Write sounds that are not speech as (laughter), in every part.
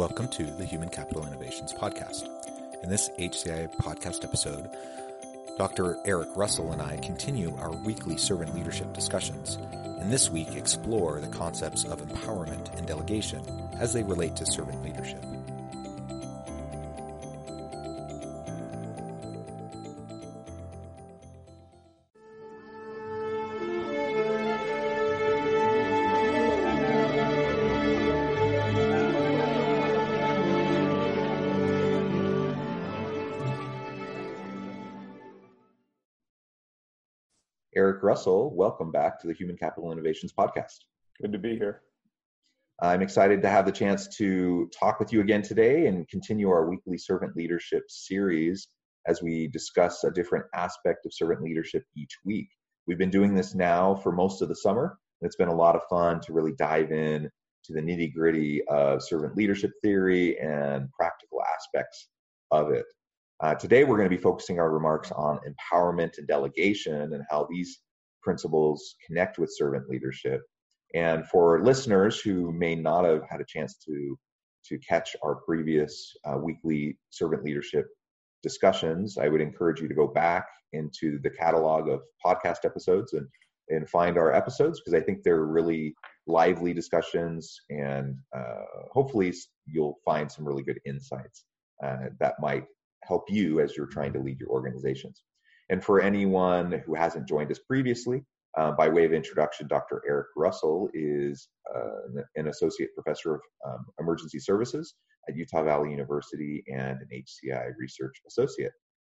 Welcome to the Human Capital Innovations Podcast. In this HCI podcast episode, Dr. Eric Russell and I continue our weekly servant leadership discussions, and this week explore the concepts of empowerment and delegation as they relate to servant leadership. Russell, welcome back to the Human Capital Innovations Podcast. Good to be here. I'm excited to have the chance to talk with you again today and continue our weekly servant leadership series as we discuss a different aspect of servant leadership each week. We've been doing this now for most of the summer. And It's been a lot of fun to really dive in to the nitty gritty of servant leadership theory and practical aspects of it. Uh, today, we're going to be focusing our remarks on empowerment and delegation and how these principles connect with servant leadership. And for listeners who may not have had a chance to, to catch our previous uh, weekly servant leadership discussions, I would encourage you to go back into the catalog of podcast episodes and, and find our episodes because I think they're really lively discussions and uh, hopefully you'll find some really good insights uh, that might help you as you're trying to lead your organizations. And for anyone who hasn't joined us previously, uh, by way of introduction, Dr. Eric Russell is uh, an associate professor of um, emergency services at Utah Valley University and an HCI research associate.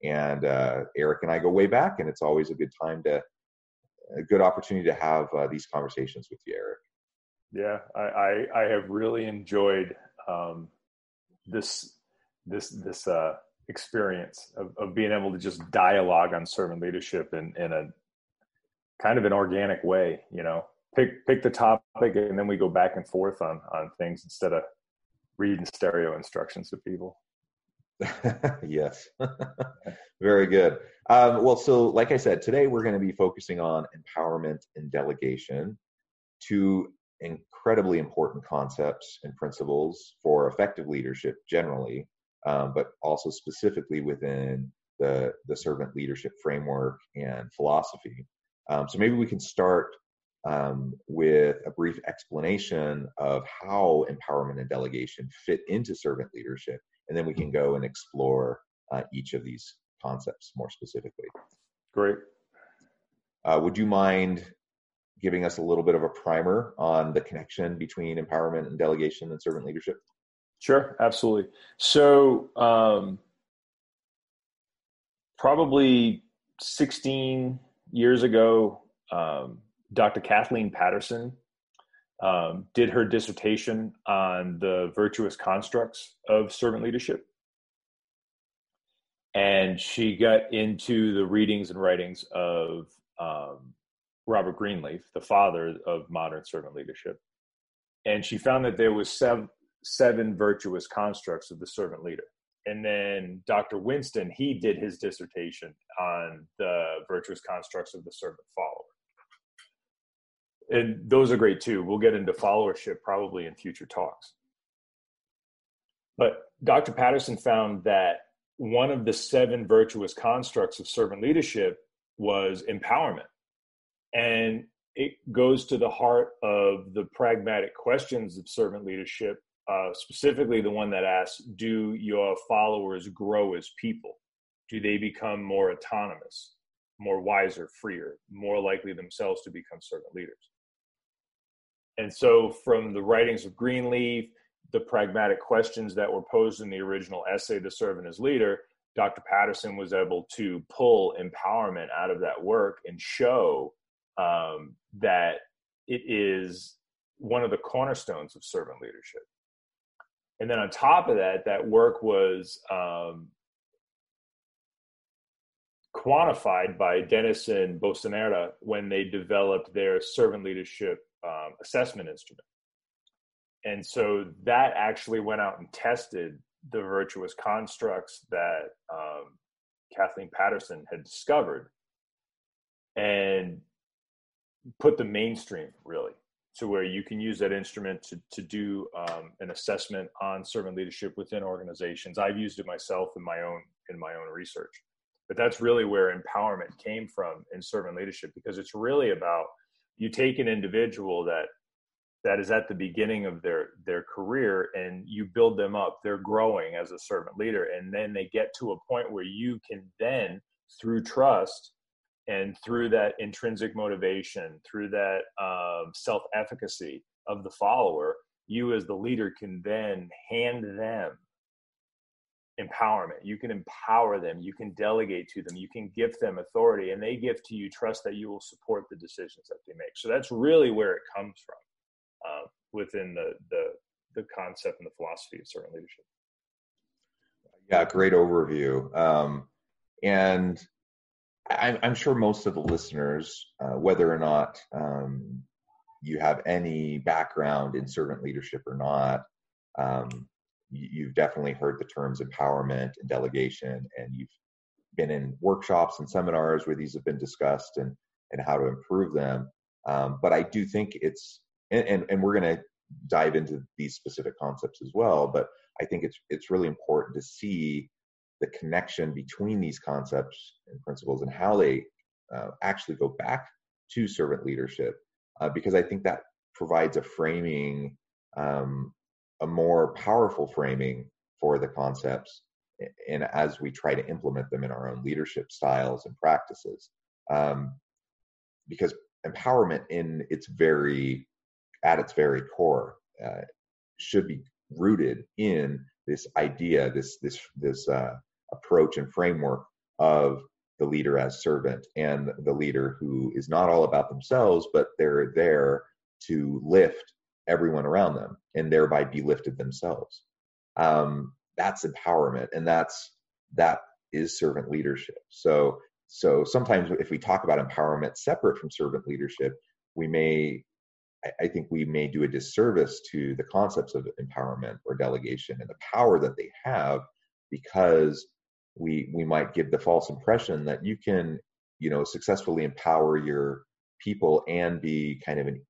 And uh, Eric and I go way back, and it's always a good time to, a good opportunity to have uh, these conversations with you, Eric. Yeah, I, I, I have really enjoyed um, this this this uh, experience of, of being able to just dialogue on servant leadership in, in a kind of an organic way, you know, pick, pick the topic and then we go back and forth on, on things instead of reading stereo instructions to people. (laughs) yes. (laughs) Very good. Um, well, so like I said, today we're going to be focusing on empowerment and delegation, two incredibly important concepts and principles for effective leadership generally, um, but also specifically within the, the servant leadership framework and philosophy. Um, so maybe we can start um, with a brief explanation of how empowerment and delegation fit into servant leadership, and then we can go and explore uh, each of these concepts more specifically. Great. Uh, would you mind giving us a little bit of a primer on the connection between empowerment and delegation and servant leadership? Sure, absolutely. So, um, probably 16 years ago, um, Dr. Kathleen Patterson um, did her dissertation on the virtuous constructs of servant leadership. And she got into the readings and writings of um, Robert Greenleaf, the father of modern servant leadership. And she found that there was seven, seven virtuous constructs of the servant leader. And then Dr. Winston, he did his dissertation on the virtuous constructs of the servant follower. And those are great too. We'll get into followership probably in future talks. But Dr. Patterson found that one of the seven virtuous constructs of servant leadership was empowerment. And it goes to the heart of the pragmatic questions of servant leadership uh, specifically the one that asks Do your followers grow as people? Do they become more autonomous, more wiser, freer, more likely themselves to become servant leaders? And so, from the writings of Greenleaf, the pragmatic questions that were posed in the original essay, The Servant as Leader, Dr. Patterson was able to pull empowerment out of that work and show um, that it is one of the cornerstones of servant leadership. And then on top of that, that work was um, quantified by Dennis and Bocarnea when they developed their servant leadership um, assessment instrument. And so that actually went out and tested the virtuous constructs that um, Kathleen Patterson had discovered and put the mainstream really to where you can use that instrument to, to do um, an assessment on servant leadership within organizations. I've used it myself in my own in my own research but that's really where empowerment came from in servant leadership because it's really about you take an individual that that is at the beginning of their their career and you build them up they're growing as a servant leader and then they get to a point where you can then through trust and through that intrinsic motivation through that um, self-efficacy of the follower you as the leader can then hand them empowerment. You can empower them, you can delegate to them, you can give them authority, and they give to you trust that you will support the decisions that they make. So that's really where it comes from uh, within the, the the concept and the philosophy of servant leadership. Yeah, great overview. Um, and I'm, I'm, sure most of the listeners, uh, whether or not um, you have any background in servant leadership or not, um, you've definitely heard the terms empowerment and delegation, and you've been in workshops and seminars where these have been discussed and and how to improve them. Um, but I do think it's and, and, and we're going to dive into these specific concepts as well. But I think it's it's really important to see the connection between these concepts and principles and how they uh, actually go back to servant leadership, uh, because I think that provides a framing um, a more powerful framing for the concepts and as we try to implement them in our own leadership styles and practices um, because empowerment in its very at its very core uh, should be rooted in this idea this this this uh, approach and framework of the leader as servant and the leader who is not all about themselves but they're there to lift everyone around them and thereby be lifted themselves. Um, that's empowerment, and that's that is servant leadership. So so sometimes if we talk about empowerment separate from servant leadership, we may I think we may do a disservice to the concepts of empowerment or delegation and the power that they have because we we might give the false impression that you can you know successfully empower your people and be kind of an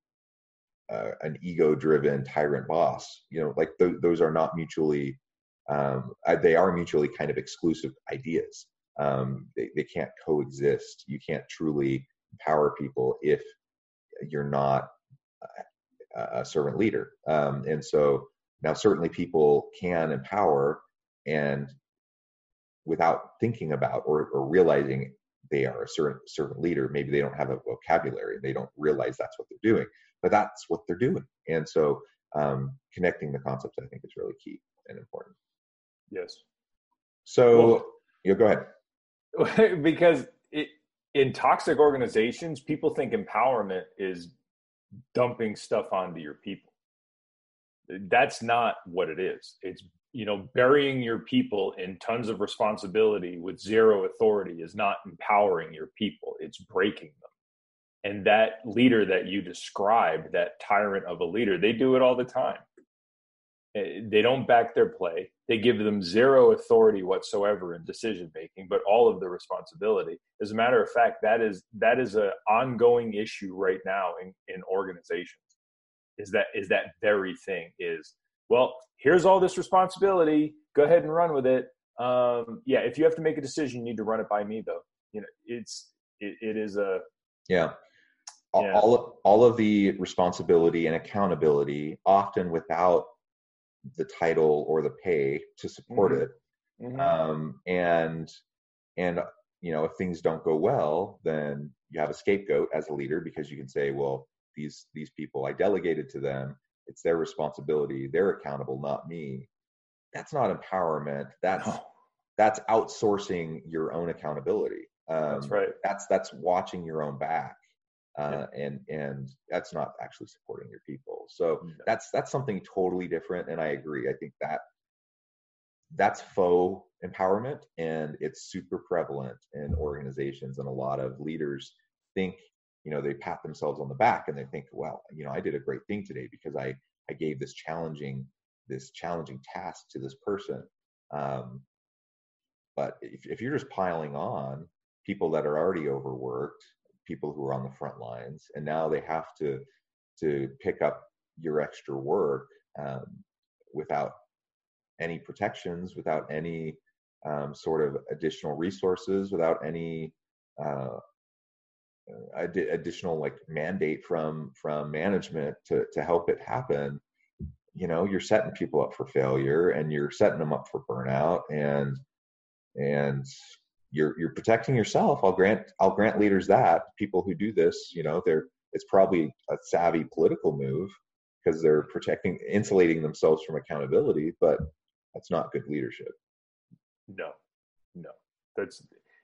uh, an ego-driven tyrant boss. You know, like th- those are not mutually. Um, they are mutually kind of exclusive ideas. Um, they, they can't coexist. You can't truly empower people if you're not a, a servant leader. Um, and so now, certainly, people can empower and without thinking about or, or realizing they are a servant, servant leader. Maybe they don't have a vocabulary. They don't realize that's what they're doing but that's what they're doing. And so um, connecting the concepts, I think, is really key and important. Yes. So, well, you go ahead. (laughs) because it, in toxic organizations, people think empowerment is dumping stuff onto your people. That's not what it is. It's you know burying your people in tons of responsibility with zero authority is not empowering your people. It's breaking them and that leader that you described that tyrant of a leader they do it all the time eh, they don't back their play they give them zero authority whatsoever in decision making but all of the responsibility as a matter of fact that is that is an ongoing issue right now in, in organizations is that is that very thing is well here's all this responsibility go ahead and run with it um, yeah if you have to make a decision you need to run it by me though you know it's it, it is a yeah yeah. all all of the responsibility and accountability often without the title or the pay to support mm-hmm. it mm-hmm. Um, and and you know if things don't go well then you have a scapegoat as a leader because you can say well these these people i delegated to them it's their responsibility they're accountable not me that's not empowerment that's no. that's outsourcing your own accountability um, that's right that's that's watching your own back uh, and and that's not actually supporting your people. So that's that's something totally different. And I agree. I think that that's faux empowerment, and it's super prevalent in organizations. And a lot of leaders think, you know, they pat themselves on the back and they think, well, you know, I did a great thing today because I I gave this challenging this challenging task to this person. Um, but if, if you're just piling on people that are already overworked people who are on the front lines, and now they have to to pick up your extra work um, without any protections, without any um, sort of additional resources, without any uh, ad- additional like mandate from from management to to help it happen. You know, you're setting people up for failure, and you're setting them up for burnout, and and you're you're protecting yourself. I'll grant I'll grant leaders that people who do this, you know, they're it's probably a savvy political move because they're protecting insulating themselves from accountability, but that's not good leadership. No, no, that's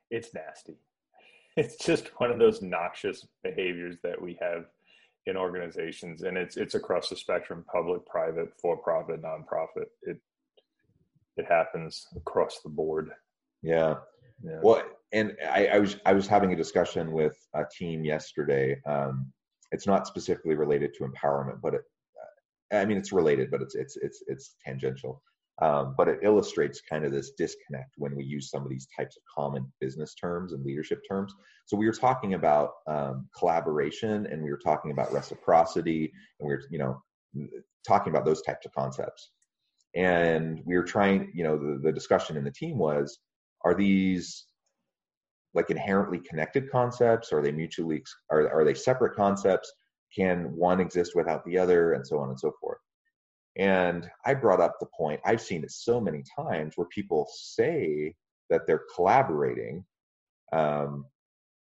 it's nasty. It's just one of those noxious behaviors that we have in organizations, and it's it's across the spectrum: public, private, for-profit, nonprofit. It it happens across the board. Yeah, yeah. Well, and I, I, was I was having a discussion with a team yesterday. Um, it's not specifically related to empowerment, but it, I mean it's related, but it's it's it's it's tangential. Um, but it illustrates kind of this disconnect when we use some of these types of common business terms and leadership terms. So we were talking about um, collaboration, and we were talking about reciprocity, and we were you know talking about those types of concepts. And we were trying, you know, the, the discussion in the team was are these like inherently connected concepts are they mutually are, are they separate concepts can one exist without the other and so on and so forth and i brought up the point i've seen it so many times where people say that they're collaborating um,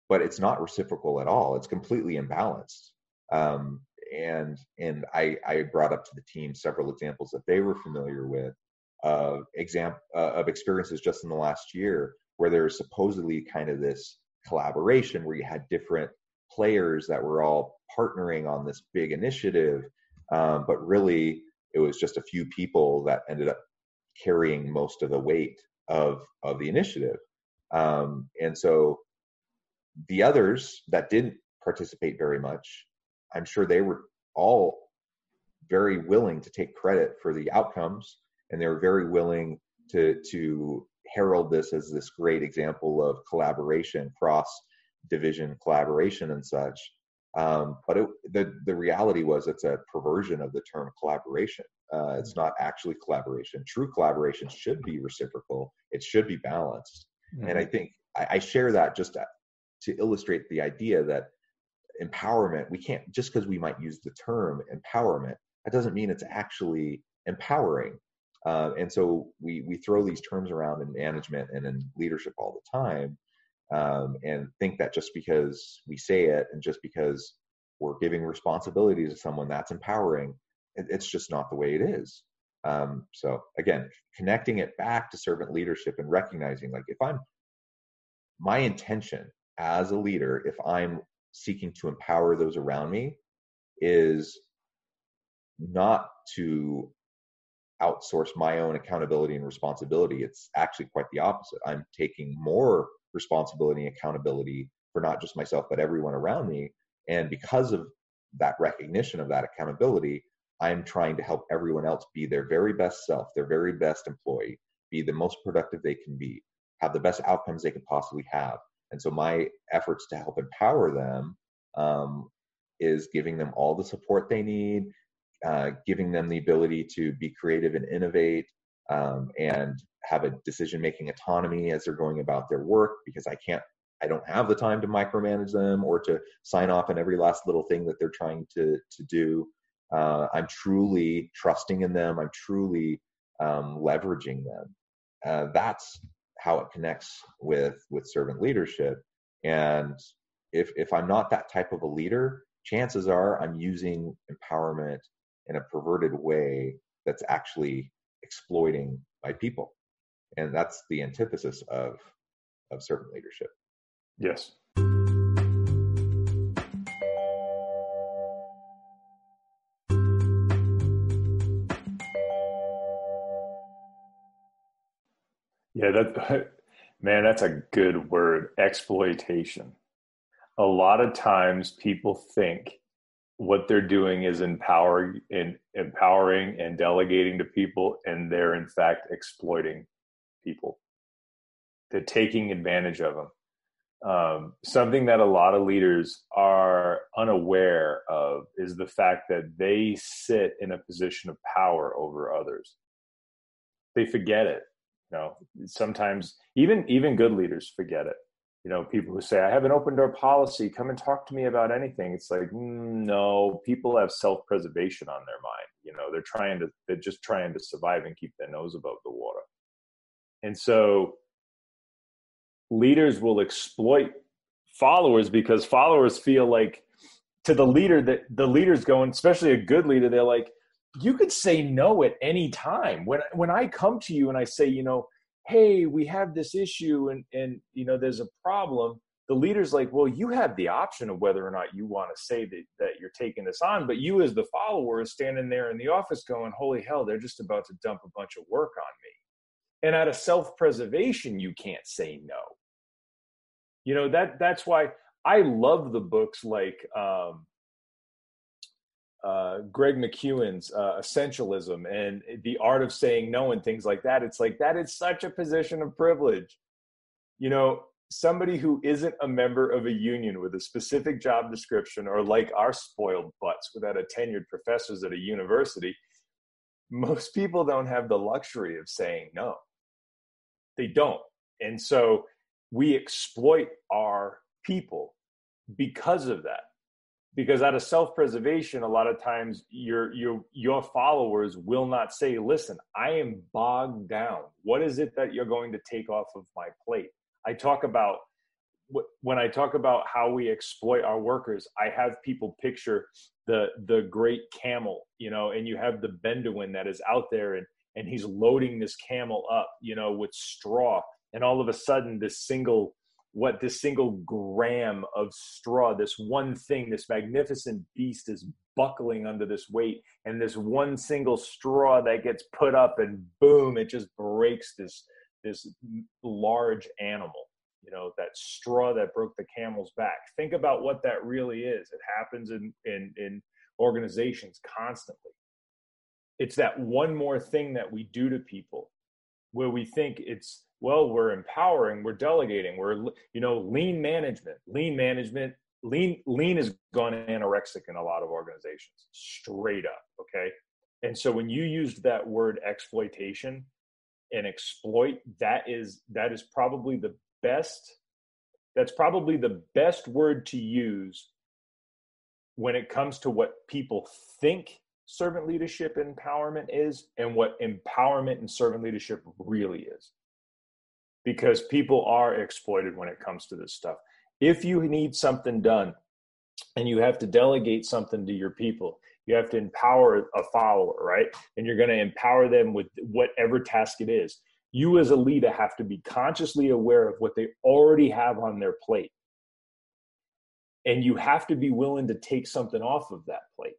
but it's not reciprocal at all it's completely imbalanced. Um, and and I, I brought up to the team several examples that they were familiar with uh, exam uh, of experiences just in the last year where there's supposedly kind of this collaboration where you had different players that were all partnering on this big initiative, um, but really it was just a few people that ended up carrying most of the weight of of the initiative. Um, and so the others that didn't participate very much, I'm sure they were all very willing to take credit for the outcomes and they were very willing to to herald this as this great example of collaboration, cross division collaboration, and such. Um, but it, the the reality was it's a perversion of the term collaboration. Uh, it's not actually collaboration. True collaboration should be reciprocal. It should be balanced. Mm-hmm. And I think I, I share that just to, to illustrate the idea that empowerment we can't just because we might use the term empowerment that doesn't mean it's actually empowering uh, and so we we throw these terms around in management and in leadership all the time, um, and think that just because we say it and just because we're giving responsibility to someone that's empowering, it, it's just not the way it is. Um, so again, connecting it back to servant leadership and recognizing like if I'm my intention as a leader, if I'm seeking to empower those around me, is not to outsource my own accountability and responsibility. It's actually quite the opposite. I'm taking more responsibility and accountability for not just myself, but everyone around me. And because of that recognition of that accountability, I'm trying to help everyone else be their very best self, their very best employee, be the most productive they can be, have the best outcomes they can possibly have. And so my efforts to help empower them um, is giving them all the support they need, uh, giving them the ability to be creative and innovate um, and have a decision making autonomy as they're going about their work because I can't, I don't have the time to micromanage them or to sign off on every last little thing that they're trying to, to do. Uh, I'm truly trusting in them. I'm truly um, leveraging them. Uh, that's how it connects with with servant leadership. And if if I'm not that type of a leader, chances are I'm using empowerment in a perverted way that's actually exploiting my people and that's the antithesis of of servant leadership. Yes. Yeah that (laughs) man that's a good word exploitation. A lot of times people think what they're doing is empowering and empowering and delegating to people and they're in fact exploiting people. They're taking advantage of them um, something that a lot of leaders are unaware of is the fact that they sit in a position of power over others. They forget it you know? Sometimes even even good leaders forget it. You know people who say i have an open door policy come and talk to me about anything. It's like mm, no people have self-preservation on their mind. You know they're trying to they're just trying to survive and keep their nose above the water and so leaders will exploit followers because followers feel like to the leader that the leader's going especially a good leader they're like you could say no at any time. When when i come to you and i say you know hey we have this issue and and you know there's a problem the leader's like well you have the option of whether or not you want to say that, that you're taking this on but you as the follower is standing there in the office going holy hell they're just about to dump a bunch of work on me and out of self-preservation you can't say no you know that that's why i love the books like um, uh, Greg McKeown's uh, Essentialism and the art of saying no and things like that. It's like that is such a position of privilege. You know, somebody who isn't a member of a union with a specific job description or like our spoiled butts without a tenured professors at a university, most people don't have the luxury of saying no. They don't. And so we exploit our people because of that. Because out of self-preservation a lot of times your your your followers will not say listen i am bogged down. What is it that you're going to take off of my plate? I talk about when i talk about how we exploit our workers i have people picture the the great camel you know and you have the bedouin that is out there and and he's loading this camel up you know with straw and all of a sudden this single what this single gram of straw, this one thing, this magnificent beast is buckling under this weight, and this one single straw that gets put up, and boom, it just breaks this this large animal. You know that straw that broke the camel's back. Think about what that really is. It happens in in, in organizations constantly. It's that one more thing that we do to people where we think it's well we're empowering we're delegating we're you know lean management. Lean management lean lean has gone anorexic in a lot of organizations straight up okay? And so when you used that word exploitation and exploit that is that is probably the best that's probably the best word to use when it comes to what people think servant leadership empowerment is and what empowerment and servant leadership really is because people are exploited when it comes to this stuff. If you need something done and you have to delegate something to your people, you have to empower a follower, right? And you're going to empower them with whatever task it is. You, as a leader, have to be consciously aware of what they already have on their plate. And you have to be willing to take something off of that plate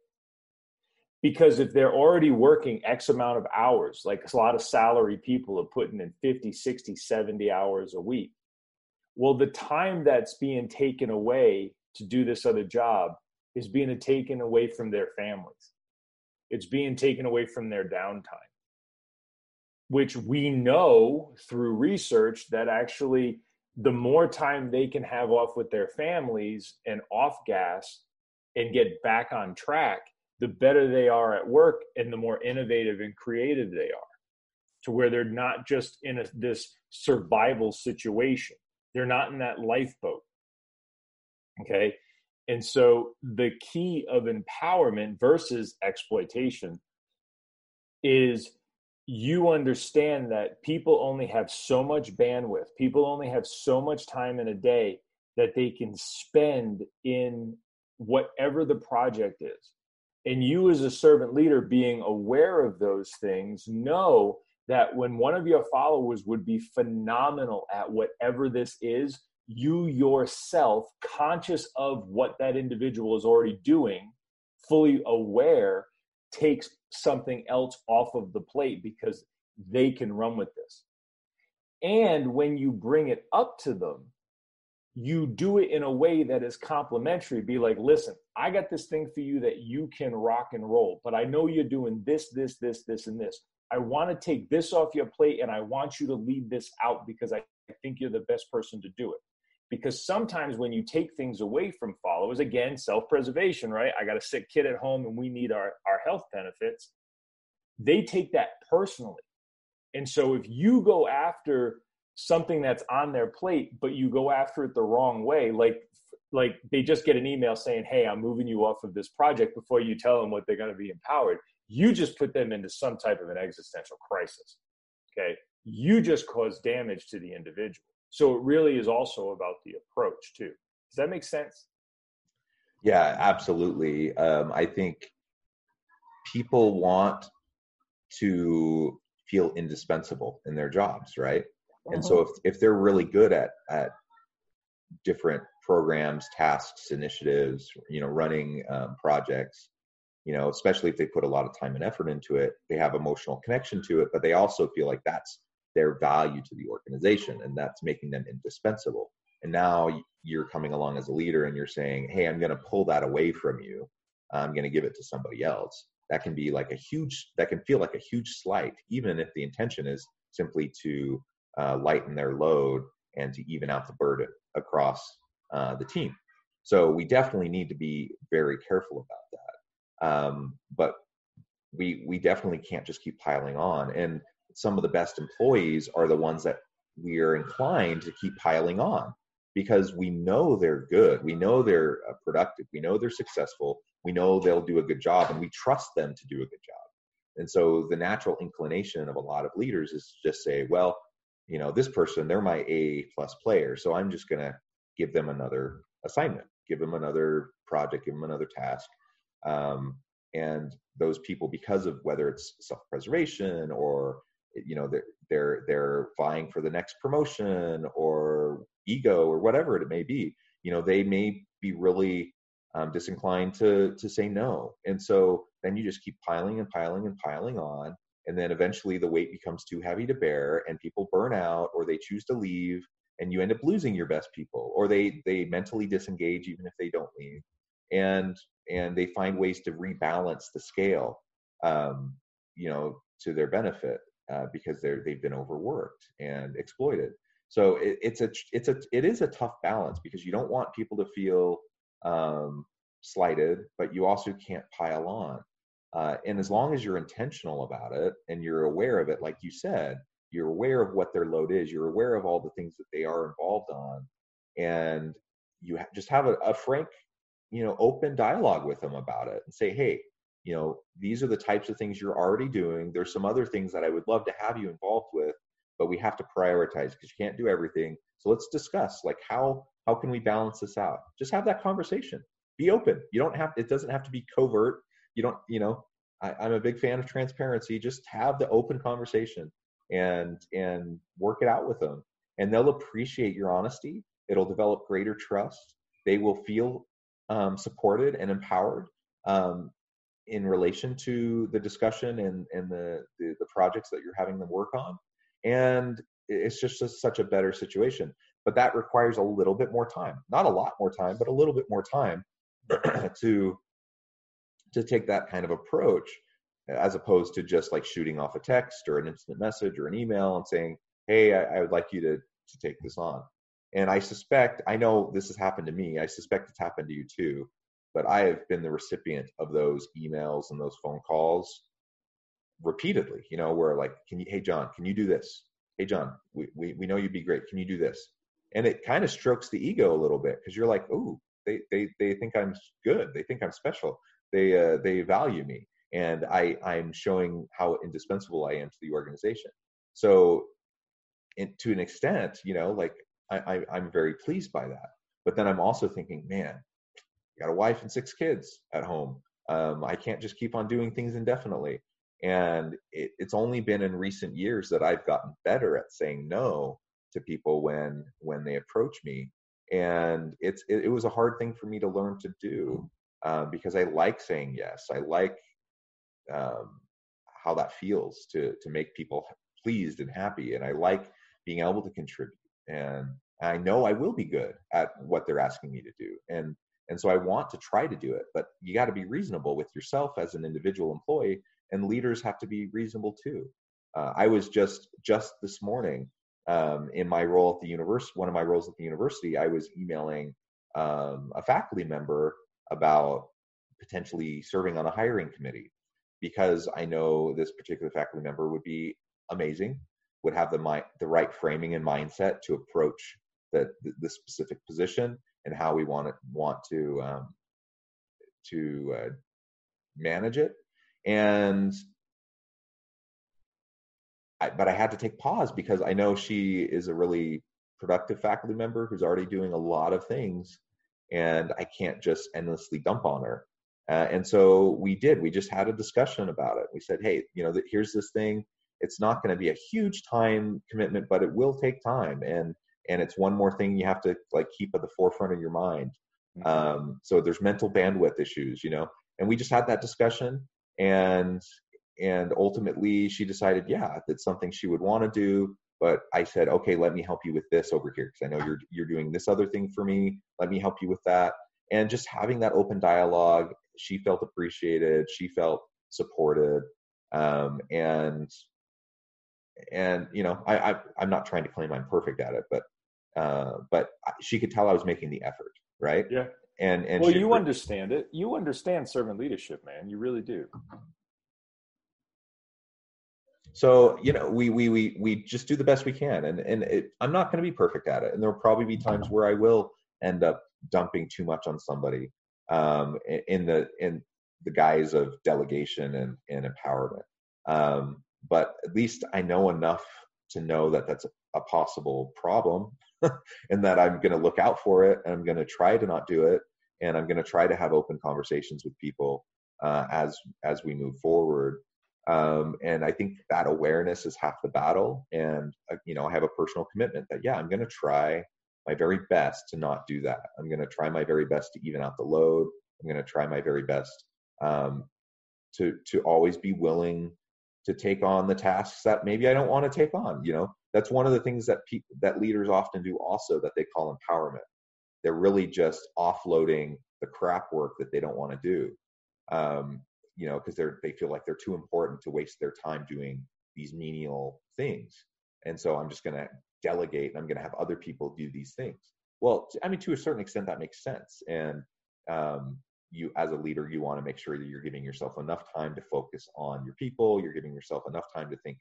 because if they're already working x amount of hours like a lot of salary people are putting in 50 60 70 hours a week. Well the time that's being taken away to do this other job is being taken away from their families. It's being taken away from their downtime. Which we know through research that actually the more time they can have off with their families and off gas and get back on track the better they are at work and the more innovative and creative they are. To where they're not just in a, this survival situation. They're not in that lifeboat. Okay? And so the key of empowerment versus exploitation is you understand that people only have so much bandwidth people only have so much time in a day that they can spend in whatever the project is and you as a servant leader being aware of those things know that when one of your followers would be phenomenal at whatever this is you yourself conscious of what that individual is already doing fully aware takes something else off of the plate because they can run with this And when you bring it up to them, you do it in a way that is complimentary. Be like, listen, I got this thing for you that you can rock and roll, but I know you're doing this, this, this, this, and this. I want to take this off your plate and I want you to leave this out because I think you're the best person to do it. Because sometimes when you take things away from followers, again, self preservation, right? I got a sick kid at home and we need our, our health benefits. They take that personally. And so if you go after something that's on their plate, but you go after it the wrong way, like like they just get an email saying, "Hey, I'm moving you off of this project," before you tell them what they're going to be empowered, you just put them into some type of an existential crisis. Okay, you just cause damage to the individual. So it really is also about the approach too. Does that make sense? Yeah, absolutely. Um, I think people want to feel indispensable in their jobs, right? And so uh-huh. if if they're really good at at different programs, tasks, initiatives, you know, running um, projects, you know, especially if they put a lot of time and effort into it, they have emotional connection to it, but they also feel like that's their value to the organization and that's making them indispensable. And now you're coming along as a leader and you're saying, "Hey, I'm going to pull that away from you. I'm going to give it to somebody else." That can be like a huge that can feel like a huge slight even if the intention is simply to uh, lighten their load and to even out the burden across uh, the team. So we definitely need to be very careful about that. Um, but we we definitely can't just keep piling on. And some of the best employees are the ones that we are inclined to keep piling on because we know they're good, we know they're uh, productive, we know they're successful, we know they'll do a good job, and we trust them to do a good job. And so the natural inclination of a lot of leaders is to just say, well, you know this person they're my a plus player so i'm just to give them another assignment give them another project give them another task. Um, and those people because of whether it's self-preservation or you know they're they're they're vying for the next promotion or ego or whatever it may be you know they may be really um, disinclined to to say no. And so then you just keep piling and piling and piling on. And then eventually the weight becomes too heavy to bear and people burn out or they choose to leave and you end up losing your best people or they they mentally disengage even if they don't leave and and they find ways to rebalance the scale um, you know to their benefit uh, because they're they've been overworked and exploited. So it, it's a it's a it is a tough balance because you don't want people to feel um, slighted but you also can't pile on. Uh, and as long as you're intentional about it and you're aware of it, like you said, you're aware of what their load is, you're aware of all the things that they are involved on, and you ha- just have a, a frank, you know, open dialogue with them about it and say, hey, you know, these are the types of things you're already doing. There's some other things that I would love to have you involved with, but we have to prioritize because you can't do everything. So let's discuss like how how can we balance this out? Just have that conversation. Be open. You don't have it doesn't have to be covert you don't you know I, i'm a big fan of transparency just have the open conversation and and work it out with them. And they'll appreciate your honesty. It'll develop greater trust. They will feel um, supported and empowered um, in relation to the discussion and, and the, the, the projects that you're having them work on. And it's just a, such a better situation. But that requires a little bit more time. Not a lot more time but a little bit more time (clears throat) to to take that kind of approach as opposed to just like shooting off a text or an instant message or an email and saying, hey, I, I would like you to, to take this on. And I suspect, I know this has happened to me, I suspect it's happened to you too, but I have been the recipient of those emails and those phone calls repeatedly, you know, where like, can you, hey, John, can you do this? Hey, John, we, we, we know you'd be great. Can you do this? And it kind of strokes the ego a little bit because you're like, oh, they, they, they think I'm good. They think I'm special they uh, they value me and i i'm showing how indispensable i am to the organization. So in, to an extent you know like I, I am very pleased by that. But then i'm also thinking man I got a wife and six kids at home. Um, i can't just keep on doing things indefinitely. And it, it's only been in recent years that i've gotten better at saying no to people when when they approach me. And it's it, it was a hard thing for me to learn to do uh, because I like saying yes. I like um, how that feels to to make people pleased and happy, and I like being able to contribute. And I know I will be good at what they're asking me to do. And and so I want to try to do it, but you got to be reasonable with yourself as an individual employee, and leaders have to be reasonable too. Uh, I was just just this morning um, in my role at the university, one of my roles at the university, I was emailing um, a faculty member about potentially serving on a hiring committee because I know this particular faculty member would be amazing, would have the mi- the right framing and mindset to approach the, the, specific position and how we want to want to um, to uh, manage it. And I, but I had to take pause because I know she is a really productive faculty member who's already doing a lot of things, and I can't just endlessly dump on her. Uh, and so we did. We just had a discussion about it. We said, hey, you know, here's this thing. It's not going to be a huge time commitment, but it will take time, and and it's one more thing you have to like keep at the forefront of your mind. Mm-hmm. Um, so there's mental bandwidth issues, you know. And we just had that discussion, and and ultimately she decided, yeah, that's something she would want to do. But I said, okay, let me help you with this over here because I know you're you're doing this other thing for me. Let me help you with that. And just having that open dialogue she felt appreciated she felt supported um, and and you know I, I i'm not trying to claim i'm perfect at it but uh, but she could tell i was making the effort right? Yeah. And and well you understand it. You understand servant leadership man. You really do. So you know we we we we just do the best we can and and it, i'm not going to be perfect at it and there'll probably be times where i will end up dumping too much on somebody um, in the in the guise of delegation and, and empowerment. Um, but at least I know enough to know that that's a, possible problem, (laughs) and that I'm going to look out for it, and I'm going to try to not do it, and I'm going to try to have open conversations with people uh, as as we move forward. Um, and I think that awareness is half the battle. And uh, you know, I have a personal commitment that yeah, I'm going to try my very best to not do that. I'm going to try my very best to even out the load. I'm going to try my very best um, to to always be willing to take on the tasks that maybe I don't want to take on. You know, that's one of the things that people that leaders often do also that they call empowerment. They're really just offloading the crap work that they don't want to do. Um, you know, because they're they feel like they're too important to waste their time doing these menial things. And so I'm just going to delegate and I'm going to have other people do these things. Well, I mean, to a certain extent, that makes sense. And um, you, as a leader, you want to make sure that you're giving yourself enough time to focus on your people. You're giving yourself enough time to think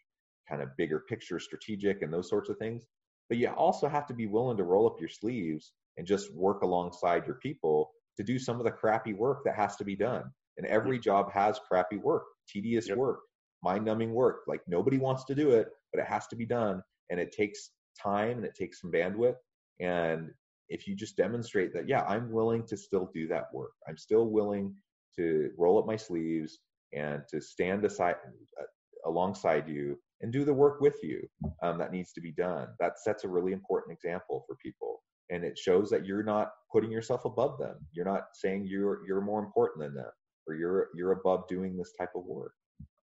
kind of bigger picture, strategic, and those sorts of things. But you also have to be willing to roll up your sleeves and just work alongside your people to do some of the crappy work that has to be done. And every job has crappy work, tedious yep. work, mind numbing work. Like nobody wants to do it, but it has to be done. And it takes time and it takes some bandwidth. And if you just demonstrate that, yeah, I'm willing to still do that work, I'm still willing to roll up my sleeves and to stand aside uh, alongside you and do the work with you um, that needs to be done. That sets a really important example for people, and it shows that you're not putting yourself above them. You're not saying you're you're more important than them, or you're you're above doing this type of work.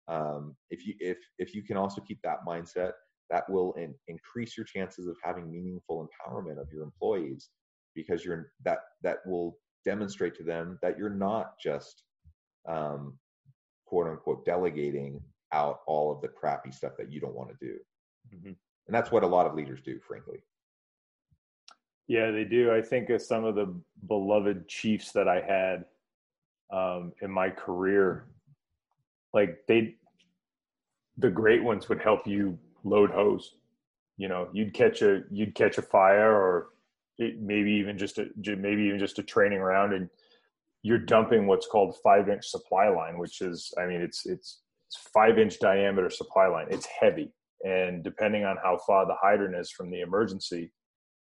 Um, if you if if you can also keep that mindset that will in, increase your chances of having meaningful empowerment of your employees because you're that that will demonstrate to them that you're not just um, quote unquote delegating out all of the crappy stuff that you don't want to do. Mm-hmm. and that's what a lot of leaders do frankly. Yeah they do. I think of some of the beloved chiefs that i had um, in my career. Like they the great ones would help you load hose. You know, you'd catch a you'd catch a fire, or it, maybe even just a maybe even just a training round, and you're dumping what's called five inch supply line, which is I mean it's it's it's five inch diameter supply line. It's heavy, and depending on how far the hydrant is from the emergency,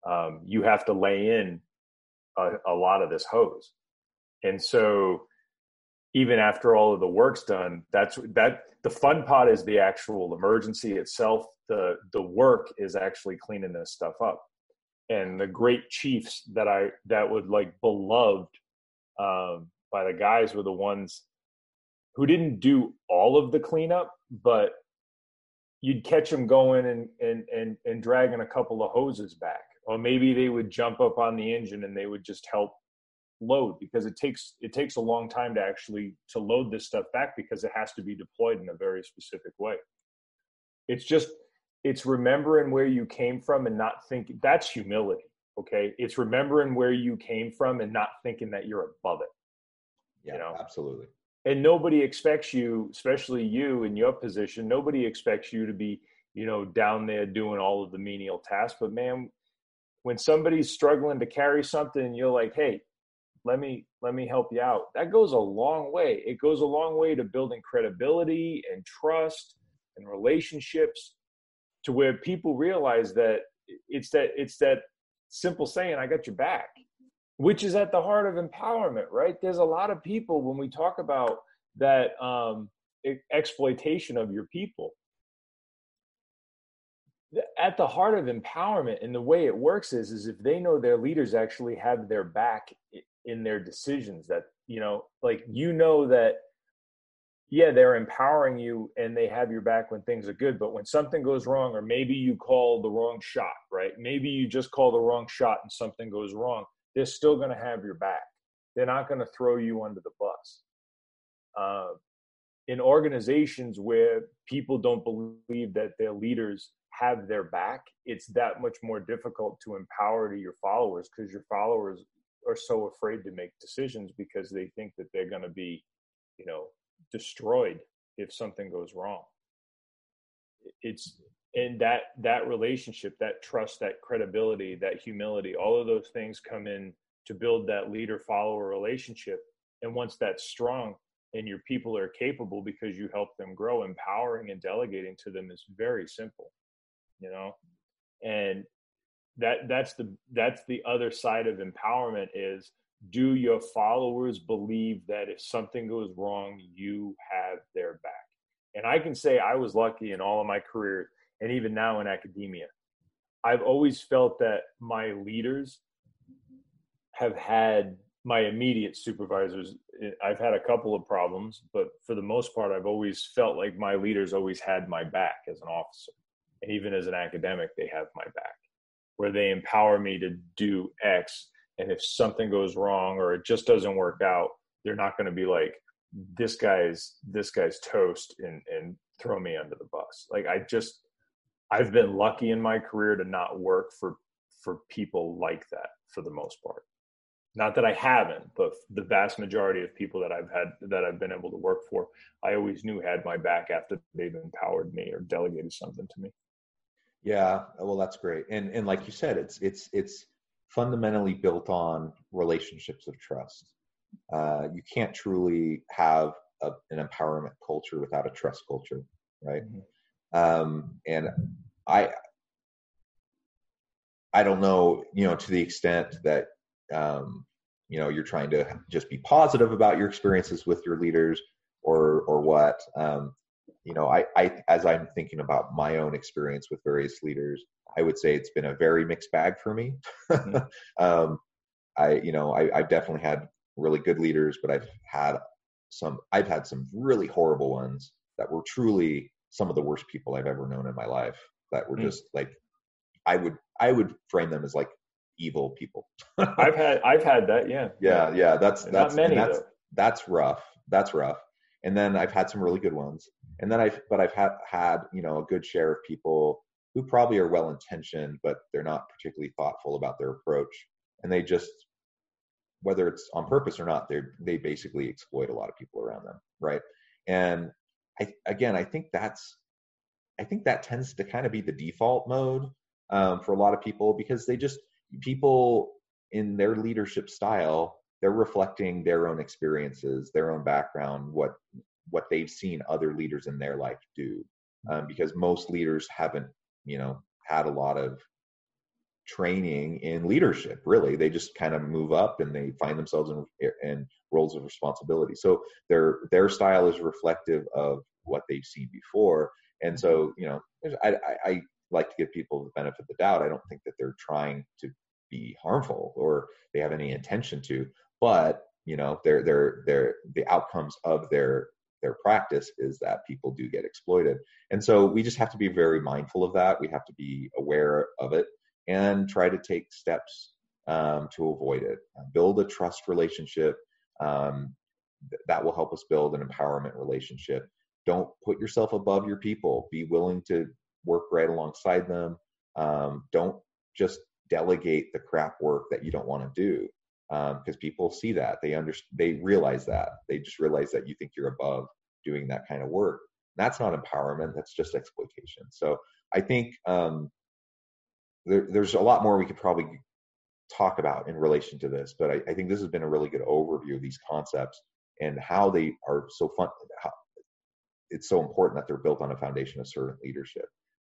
um, you have to lay in a, a lot of this hose, and so even after all of the work's done that's that the fun part is the actual emergency itself. The the work is actually cleaning this stuff up. And the great chiefs that i that would like beloved um, by the guys were the ones who didn't do all of the cleanup but you'd catch them going and and and and dragging a couple of hoses back, or maybe they would jump up on the engine and they would just help load because it takes it takes a long time to actually to load this stuff back because it has to be deployed in a very specific way. It's just it's remembering where you came from and not thinking that's humility okay? It's remembering where you came from and not thinking that you're above it yeah you know? absolutely. And nobody expects you especially you in your position nobody expects you to be you know down there doing all of the menial tasks. But man when somebody's struggling to carry something you're like hey let me let me help you out. That goes a long way. It goes a long way to building credibility and trust and relationships to where people realize that it's that it's that simple saying i got your back which is at the heart of empowerment right? There's a lot of people when we talk about that um, exploitation of your people at the heart of empowerment and the way it works is is if they know their leaders actually have their back in their decisions that you know like you know that yeah they're empowering you and they have your back when things are good but when something goes wrong or maybe you call the wrong shot right? Maybe you just call the wrong shot and something goes wrong. They're still going to have your back. They're not going to throw you under the bus. Uh, in organizations where people don't believe that their leaders have their back it's that much more difficult to empower to your followers because your followers are so afraid to make decisions because they think that they're going to be, you know, destroyed if something goes wrong. It's and that that relationship, that trust, that credibility, that humility, all of those things come in to build that leader follower relationship. And once that's strong and your people are capable because you help them grow, empowering and delegating to them is very simple, you know. And that that's the that's the other side of empowerment is do your followers believe that if something goes wrong you have their back? And i can say i was lucky in all of my career and even now in academia. I've always felt that my leaders have had my immediate supervisors. I've had a couple of problems but for the most part i've always felt like my leaders always had my back as an officer. And even as an academic they have my back where they empower me to do X. And if something goes wrong or it just doesn't work out, they're not going to be like, this guy's this guy's toast and and throw me under the bus. Like I just I've been lucky in my career to not work for for people like that for the most part. Not that I haven't, but the vast majority of people that I've had that I've been able to work for, I always knew had my back after they've empowered me or delegated something to me. Yeah, well, that's great. And and like you said, it's it's it's fundamentally built on relationships of trust. Uh, you can't truly have a, an empowerment culture without a trust culture, right? Mm-hmm. Um, and I I don't know, you know, to the extent that um, you know you're trying to just be positive about your experiences with your leaders or or what. Um, you know, I, I as I'm thinking about my own experience with various leaders, I would say it's been a very mixed bag for me. Mm-hmm. (laughs) um, I, you know, I, I've definitely had really good leaders, but I've had some, I've had some really horrible ones that were truly some of the worst people I've ever known in my life. That were mm. just like, I would, I would frame them as like evil people. I've had, I've had that. Yeah. Yeah. Yeah. That's, that's, Not many, that's, though. that's rough. That's rough. And then I've had some really good ones and then I've but I've had had you know a good share of people who probably are well intentioned, but they're not particularly thoughtful about their approach, and they just whether it's on purpose or not, they they basically exploit a lot of people around them, right? And I again, I think that's I think that tends to kind of be the default mode um, for a lot of people because they just people in their leadership style they're reflecting their own experiences their own background what what they've seen other leaders in their life do um, because most leaders haven't you know had a lot of training in leadership really. They just kind of move up and they find themselves in, in roles of responsibility. So their their style is reflective of what they've seen before. And so you know I, I, I like to give people the benefit of the doubt. I don't think that they're trying to be harmful or they have any intention to but you know they're they're they're the outcomes of their their practice is that people do get exploited. And so we just have to be very mindful of that. We have to be aware of it and try to take steps um, to avoid it. Build a trust relationship. Um, that will help us build an empowerment relationship. Don't put yourself above your people. Be willing to work right alongside them. Um, don't just delegate the crap work that you don't want to do because um, people see that they under they realize that they just realize that you think you're above doing that kind of work. That's not empowerment that's just exploitation. So i think um, there, there's a lot more we could probably talk about in relation to this but I, I, think this has been a really good overview of these concepts and how they are so fun how, it's so important that they're built on a foundation of servant leadership.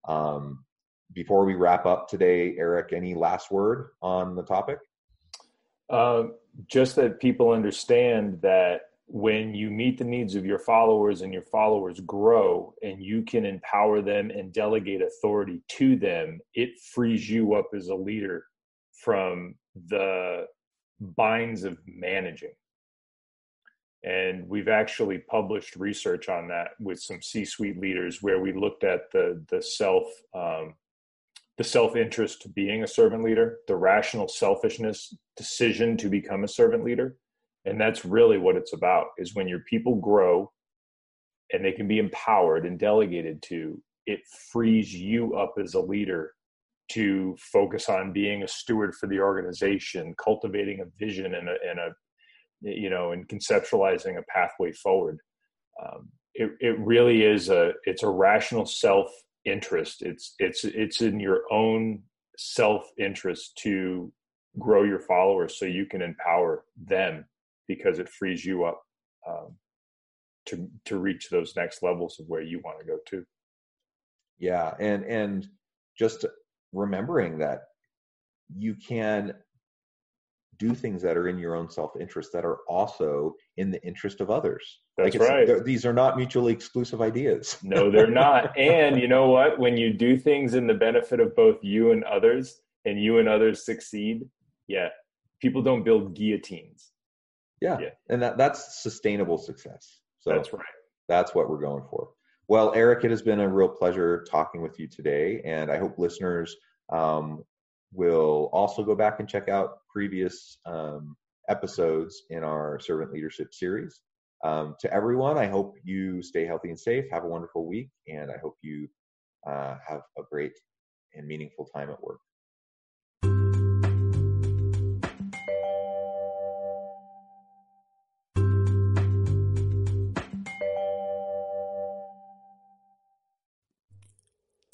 Um, before we wrap up today eric any last word on the topic um, just that people understand that when you meet the needs of your followers and your followers grow and you can empower them and delegate authority to them, it frees you up as a leader from the binds of managing. And we've actually published research on that with some C-suite leaders where we looked at the the self um, the self interest to being a servant leader, the rational selfishness decision to become a servant leader. And that's really what it's about is when your people grow and they can be empowered and delegated to, it frees you up as a leader to focus on being a steward for the organization, cultivating a vision and a, and a you know, and conceptualizing a pathway forward. Um, it, it really is a it's a rational self interest. It's it's it's in your own self interest to grow your followers so you can empower them because it frees you up um, to to reach those next levels of where you want to go to. Yeah and and just remembering that you can do things that are in your own self-interest that are also in the interest of others. That's like right. These are not mutually exclusive ideas. (laughs) no, they're not. And you know what? When you do things in the benefit of both you and others, and you and others succeed, yeah, people don't build guillotines. Yeah, yeah. and that, that's sustainable success. So that's right. That's what we're going for. Well, Eric, it has been a real pleasure talking with you today, and I hope listeners um, will also go back and check out previous um, episodes in our servant leadership series. Um, to everyone, I hope you stay healthy and safe. Have a wonderful week, and I hope you uh, have a great and meaningful time at work.